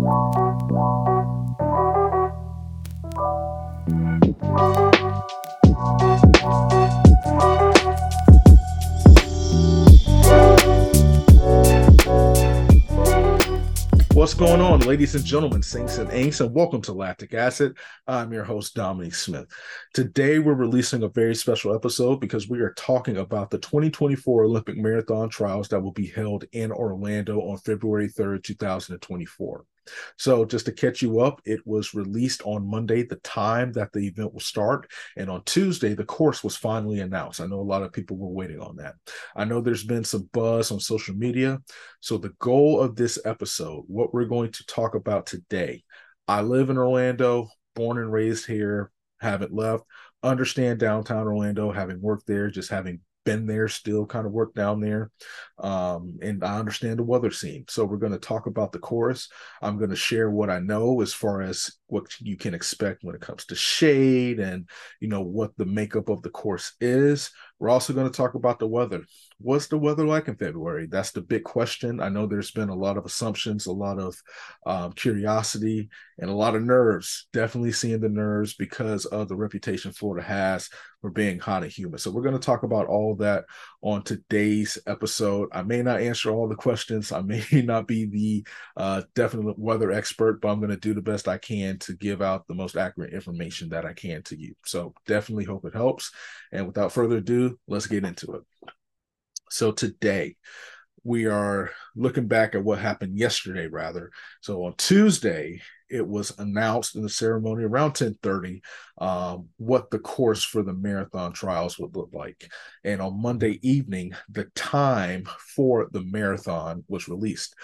What's going on, ladies and gentlemen, saints and ain'ts, and welcome to Lactic Acid. I'm your host, Dominique Smith. Today, we're releasing a very special episode because we are talking about the 2024 Olympic Marathon Trials that will be held in Orlando on February 3rd, 2024. So, just to catch you up, it was released on Monday, the time that the event will start. And on Tuesday, the course was finally announced. I know a lot of people were waiting on that. I know there's been some buzz on social media. So, the goal of this episode, what we're going to talk about today, I live in Orlando, born and raised here, haven't left, understand downtown Orlando, having worked there, just having been there, still kind of work down there. Um, and I understand the weather scene. So we're going to talk about the chorus. I'm going to share what I know as far as what you can expect when it comes to shade and, you know, what the makeup of the course is. We're also going to talk about the weather. What's the weather like in February? That's the big question. I know there's been a lot of assumptions, a lot of um, curiosity, and a lot of nerves. Definitely seeing the nerves because of the reputation Florida has for being hot and humid. So we're going to talk about all that on today's episode. I may not answer all the questions. I may not be the uh, definite weather expert, but I'm going to do the best I can to give out the most accurate information that I can to you. So definitely hope it helps. And without further ado, let's get into it. So today, we are looking back at what happened yesterday rather so on tuesday it was announced in the ceremony around 10:30 um, what the course for the marathon trials would look like. And on Monday evening, the time for the marathon was released.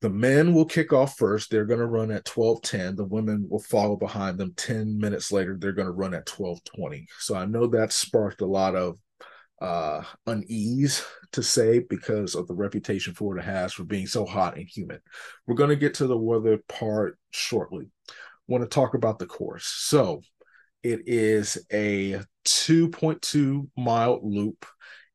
The men will kick off first. They're going to run at 12:10. The women will follow behind them 10 minutes later. They're going to run at 12:20. So I know that sparked a lot of uh, unease to say because of the reputation Florida has for being so hot and humid. We're going to get to the weather part shortly. Want to talk about the course. So it is a 2.2 mile loop,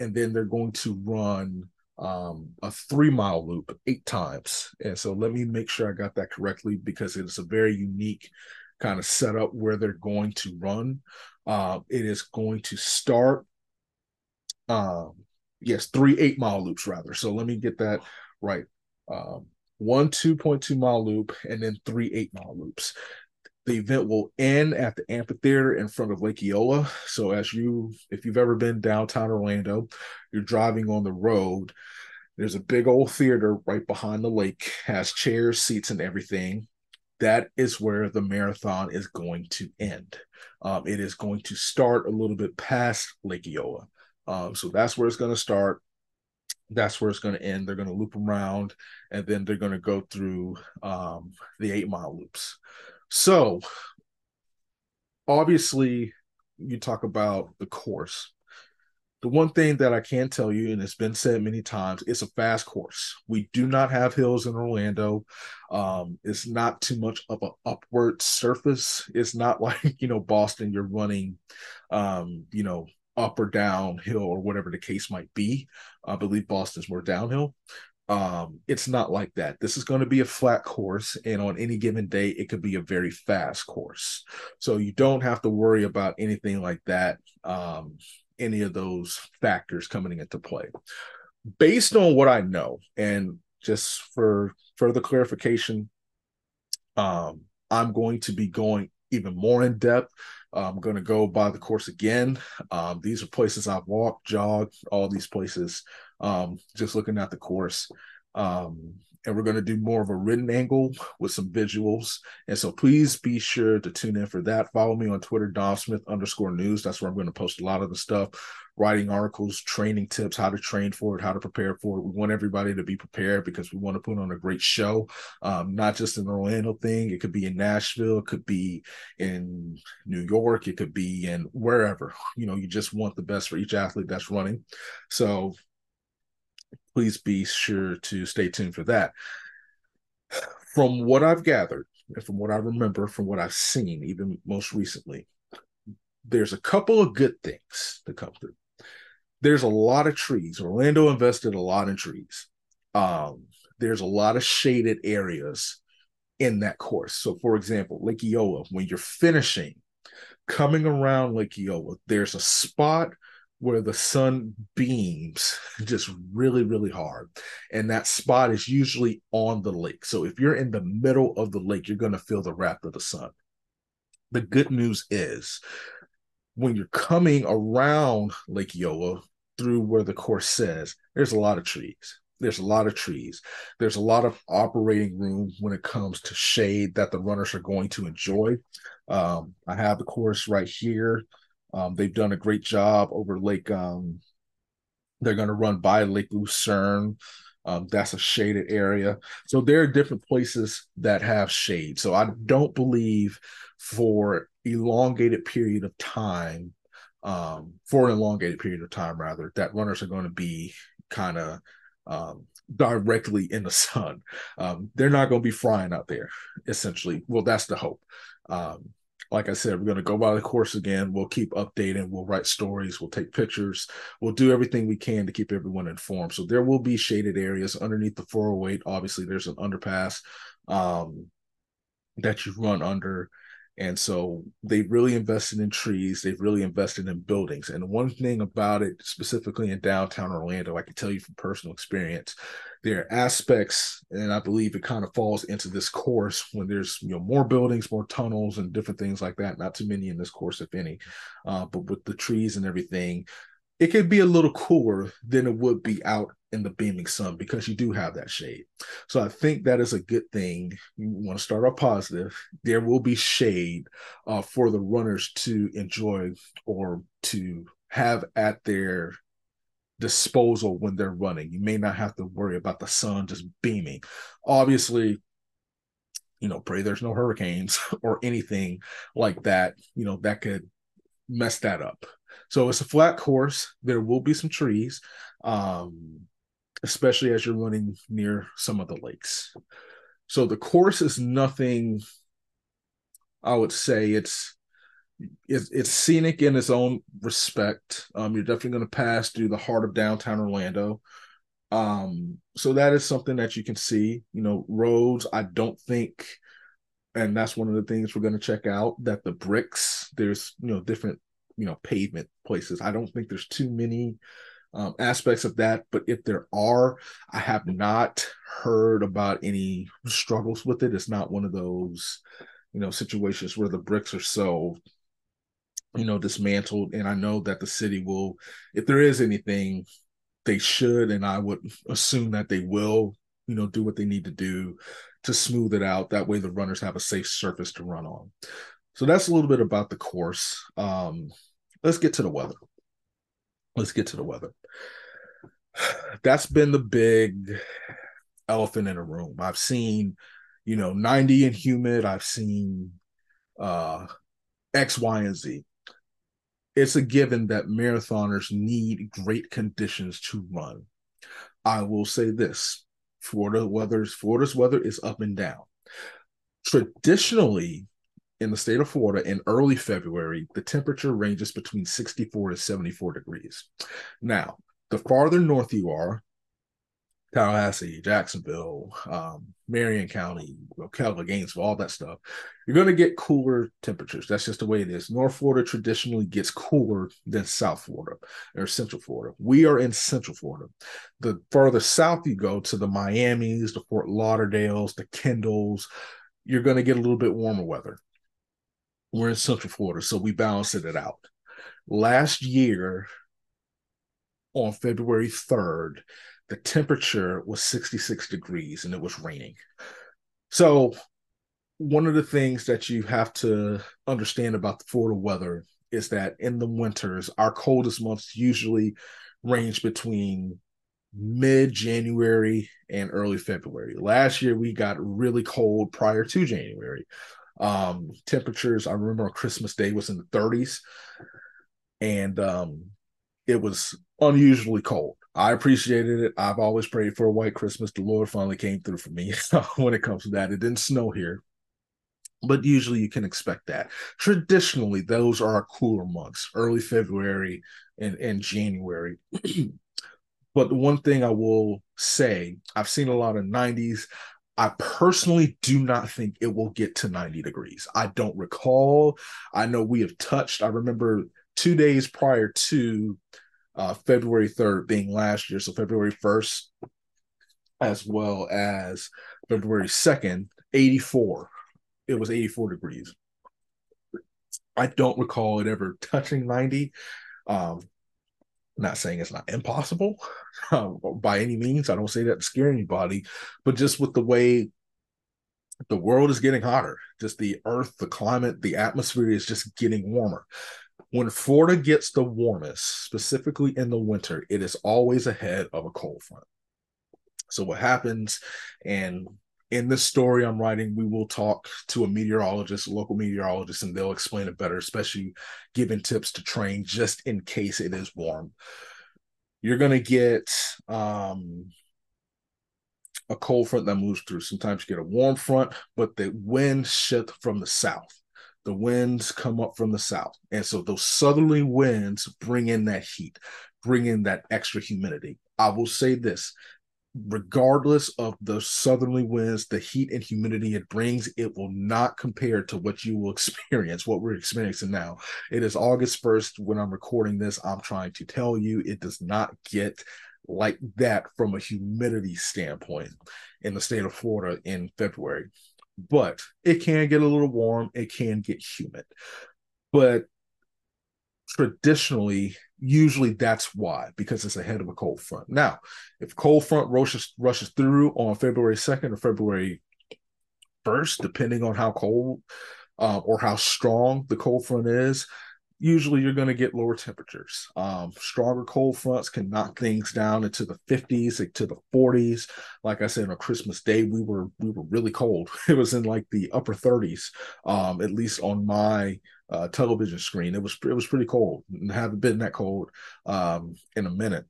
and then they're going to run um, a three mile loop eight times. And so let me make sure I got that correctly because it is a very unique kind of setup where they're going to run. Uh, it is going to start um, yes, three eight mile loops rather. So let me get that right. Um, one 2.2 mile loop and then three eight mile loops. The event will end at the amphitheater in front of Lake Eola. So as you, if you've ever been downtown Orlando, you're driving on the road. There's a big old theater right behind the lake, has chairs, seats, and everything. That is where the marathon is going to end. Um, it is going to start a little bit past Lake Eola. Um, so that's where it's going to start. That's where it's going to end. They're going to loop around, and then they're going to go through um, the eight mile loops. So, obviously, you talk about the course. The one thing that I can tell you, and it's been said many times, it's a fast course. We do not have hills in Orlando. Um, it's not too much of an upward surface. It's not like you know Boston. You're running, um, you know, up or downhill or whatever the case might be. I believe Boston's more downhill. Um, it's not like that. This is going to be a flat course, and on any given day, it could be a very fast course. So you don't have to worry about anything like that, um, any of those factors coming into play. Based on what I know, and just for further clarification, um, I'm going to be going even more in depth I'm going to go by the course again. Um, these are places I've walked, jogged, all these places, um, just looking at the course. Um, and we're going to do more of a written angle with some visuals. And so please be sure to tune in for that. Follow me on Twitter, Dom Smith underscore news. That's where I'm going to post a lot of the stuff, writing articles, training tips, how to train for it, how to prepare for it. We want everybody to be prepared because we want to put on a great show, um, not just an Orlando thing. It could be in Nashville, it could be in New York, it could be in wherever. You know, you just want the best for each athlete that's running. So please be sure to stay tuned for that. From what I've gathered, and from what I remember, from what I've seen, even most recently, there's a couple of good things to come through. There's a lot of trees. Orlando invested a lot in trees. Um, there's a lot of shaded areas in that course. So, for example, Lake Eola, when you're finishing, coming around Lake Eola, there's a spot where the sun beams just really, really hard. And that spot is usually on the lake. So if you're in the middle of the lake, you're going to feel the wrath of the sun. The good news is when you're coming around Lake Eola through where the course says, there's a lot of trees. There's a lot of trees. There's a lot of operating room when it comes to shade that the runners are going to enjoy. Um, I have the course right here. Um, they've done a great job over Lake. Um, they're going to run by Lake Lucerne. Um, that's a shaded area. So there are different places that have shade. So I don't believe for elongated period of time, um, for an elongated period of time rather, that runners are going to be kind of um, directly in the sun. Um, they're not going to be frying out there, essentially. Well, that's the hope. Like I said, we're going to go by the course again. We'll keep updating. We'll write stories. We'll take pictures. We'll do everything we can to keep everyone informed. So there will be shaded areas underneath the 408. Obviously, there's an underpass um, that you run under. And so they've really invested in trees. They've really invested in buildings. And one thing about it, specifically in downtown Orlando, I can tell you from personal experience, there are aspects, and I believe it kind of falls into this course when there's you know more buildings, more tunnels, and different things like that. Not too many in this course, if any. Uh, but with the trees and everything, it could be a little cooler than it would be out in the beaming sun because you do have that shade. So I think that is a good thing. You want to start off positive. There will be shade uh, for the runners to enjoy or to have at their disposal when they're running. You may not have to worry about the sun just beaming. Obviously, you know, pray there's no hurricanes or anything like that, you know, that could mess that up. So it's a flat course. There will be some trees, um, especially as you're running near some of the lakes. So the course is nothing, I would say it's it's, it's scenic in its own respect. Um, you're definitely going to pass through the heart of downtown Orlando. Um, so that is something that you can see. You know, roads. I don't think, and that's one of the things we're going to check out. That the bricks. There's you know different you know pavement places. I don't think there's too many um, aspects of that, but if there are, I have not heard about any struggles with it. It's not one of those you know situations where the bricks are so you know dismantled and i know that the city will if there is anything they should and i would assume that they will you know do what they need to do to smooth it out that way the runners have a safe surface to run on so that's a little bit about the course. Um let's get to the weather. Let's get to the weather. That's been the big elephant in the room. I've seen you know 90 and humid. I've seen uh x y and z. It's a given that marathoners need great conditions to run. I will say this: Florida weather's Florida's weather is up and down. Traditionally, in the state of Florida in early February, the temperature ranges between 64 to 74 degrees. Now, the farther north you are, Tallahassee, Jacksonville, um, Marion County, Ocala, Gainesville, all that stuff, you're going to get cooler temperatures. That's just the way it is. North Florida traditionally gets cooler than South Florida or Central Florida. We are in Central Florida. The further south you go to the Miamis, the Fort Lauderdales, the Kendalls, you're going to get a little bit warmer weather. We're in Central Florida, so we balanced it out. Last year, on February 3rd, the temperature was 66 degrees and it was raining. So, one of the things that you have to understand about the Florida weather is that in the winters, our coldest months usually range between mid January and early February. Last year, we got really cold prior to January. Um, temperatures, I remember Christmas Day was in the 30s, and um, it was unusually cold. I appreciated it. I've always prayed for a white Christmas. The Lord finally came through for me when it comes to that. It didn't snow here, but usually you can expect that. Traditionally, those are our cooler months, early February and, and January. but the one thing I will say, I've seen a lot of 90s. I personally do not think it will get to 90 degrees. I don't recall. I know we have touched, I remember two days prior to uh, February 3rd being last year, so February 1st, as well as February 2nd, 84. It was 84 degrees. I don't recall it ever touching 90. Um, not saying it's not impossible uh, by any means. I don't say that to scare anybody, but just with the way the world is getting hotter, just the earth, the climate, the atmosphere is just getting warmer. When Florida gets the warmest, specifically in the winter, it is always ahead of a cold front. So, what happens, and in this story I'm writing, we will talk to a meteorologist, a local meteorologist, and they'll explain it better, especially giving tips to train just in case it is warm. You're going to get um, a cold front that moves through. Sometimes you get a warm front, but the wind shifts from the south. The winds come up from the south. And so those southerly winds bring in that heat, bring in that extra humidity. I will say this regardless of the southerly winds, the heat and humidity it brings, it will not compare to what you will experience, what we're experiencing now. It is August 1st when I'm recording this. I'm trying to tell you it does not get like that from a humidity standpoint in the state of Florida in February. But it can get a little warm, it can get humid. But traditionally, usually that's why, because it's ahead of a cold front. Now, if cold front rushes rushes through on February 2nd or February 1st, depending on how cold uh, or how strong the cold front is, usually you're going to get lower temperatures. Um, stronger cold fronts can knock things down into the 50s, like to the 40s. Like I said, on Christmas Day, we were we were really cold. It was in like the upper 30s, um, at least on my uh, television screen. It was it was pretty cold. And haven't been that cold um, in a minute.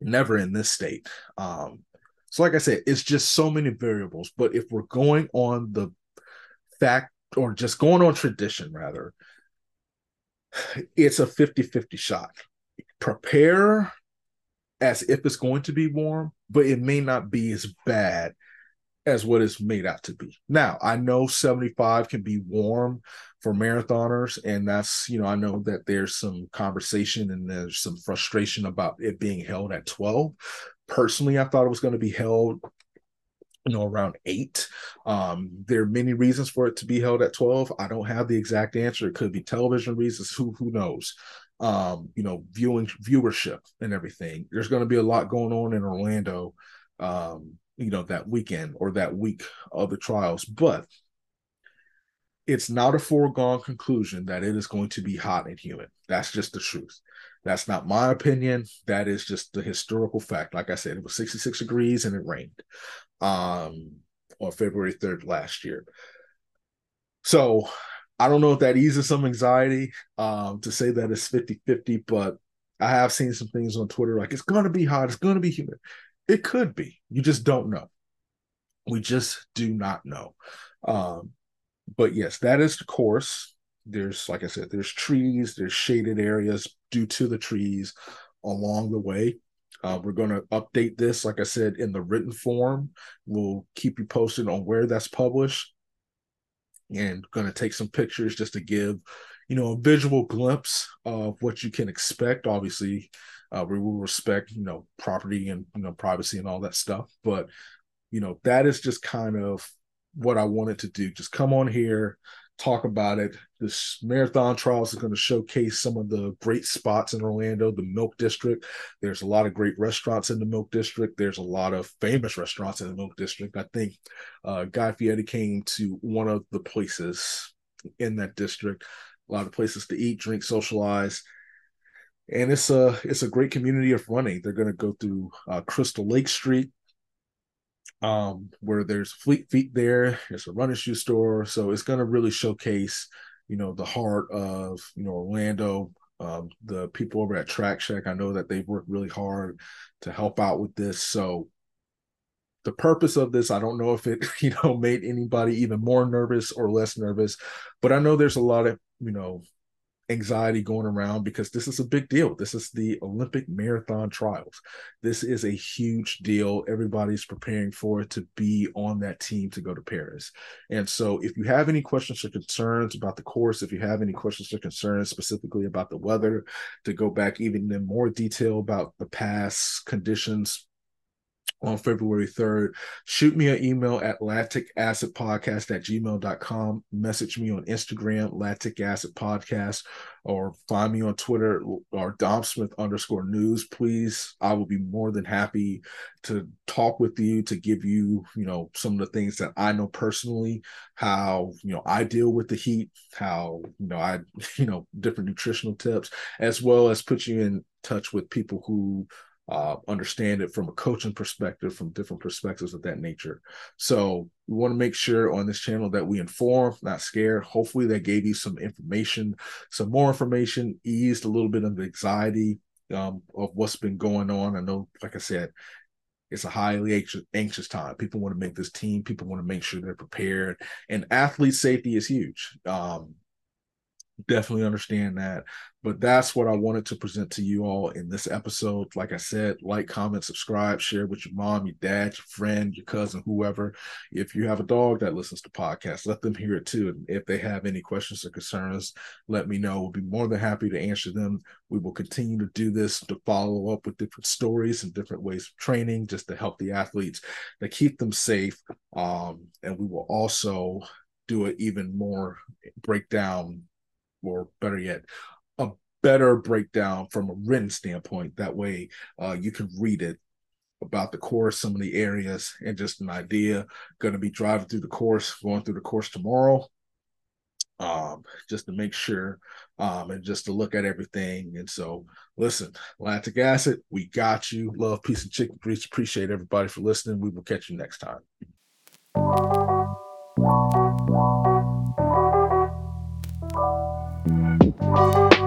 Never in this state. Um, so, like I said, it's just so many variables. But if we're going on the fact or just going on tradition, rather, it's a 50 50 shot. Prepare as if it's going to be warm, but it may not be as bad as what it's made out to be. Now, I know 75 can be warm for marathoners, and that's, you know, I know that there's some conversation and there's some frustration about it being held at 12. Personally, I thought it was going to be held you know around eight. Um there are many reasons for it to be held at 12 i don't have the exact answer. It could be television reasons. Who who knows? Um you know viewing viewership and everything. There's going to be a lot going on in orlando um you know that weekend or that week of the trials but it's not a foregone conclusion that it is going to be hot and humid. That's just the truth. That's not my opinion. That is just the historical fact. Like i said it was 66 degrees and it rained um, on February 3rd last year. So I don't know if that eases some anxiety um, to say that it's 50 50, but I have seen some things on Twitter like it's going to be hot, it's going to be humid. It could be. You just don't know. We just do not know. Um, but yes, that is the course. There's, like I said, there's trees, there's shaded areas due to the trees along the way. Uh, we're going to update this, like I said, in the written form. We'll keep you posted on where that's published and going to take some pictures just to give, you know, a visual glimpse of what you can expect. Obviously, uh, we will respect, you know, property and, you know, privacy and all that stuff. But, you know, that is just kind of what I wanted to do. Just come on here, talk about it. This marathon trials is going to showcase some of the great spots in Orlando, the Milk District. There's a lot of great restaurants in the Milk District. There's a lot of famous restaurants in the Milk District. I think uh, Guy Fieri came to one of the places in that district. A lot of places to eat, drink, socialize. And it's a it's a great community of running. They're going to go through uh, Crystal Lake Street, um, where there's Fleet Feet there. There's a running shoe store, so it's going to really showcase, you know, the heart of you know Orlando. Um, the people over at Track Shack, I know that they've worked really hard to help out with this. So the purpose of this, I don't know if it you know made anybody even more nervous or less nervous, but I know there's a lot of you know anxiety going around because this is a big deal. This is the Olympic marathon trials. This is a huge deal. Everybody's preparing for it to be on that team to go to Paris. And so, if you have any questions or concerns about the course, if you have any questions or concerns specifically about the weather, to go back even in more detail about the past conditions on February 3rd. Shoot me an email at lacticacidpodcast at gmail.com. Message me on Instagram, lactic acid podcast, or find me on Twitter or Dom Smith underscore news. Please, I will be more than happy to talk with you, to give you, you know, some of the things that I know personally, how, you know, I deal with the heat, how, you know, I, you know, different nutritional tips, as well as put you in touch with people who uh, understand it from a coaching perspective, from different perspectives of that nature. So we want to make sure on this channel that we inform, not scare. Hopefully, that gave you some information, some more information, eased a little bit of the anxiety um, of what's been going on. I know, like I said, it's a highly anxious, anxious time. People want to make this team. People want to make sure they're prepared, and athlete safety is huge. Um, definitely understand that. But that's what I wanted to present to you all in this episode. Like I said, like, comment, subscribe, share with your mom, your dad, your friend, your cousin, whoever. If you have a dog that listens to podcasts, let them hear it too. And if they have any questions or concerns, let me know. We'll be more than happy to answer them. We will continue to do this to follow up with different stories and different ways of training just to help the athletes to keep them safe. Um, and we will also do it even more breakdown or better yet, a better breakdown from a written standpoint. That way, uh, you can read it about the course, some of the areas, and just an idea. Going to be driving through the course, going through the course tomorrow, um, just to make sure, um, and just to look at everything. And so, listen, lactic acid, we got you. Love, peace, and chicken grease. Appreciate everybody for listening. We will catch you next time. Música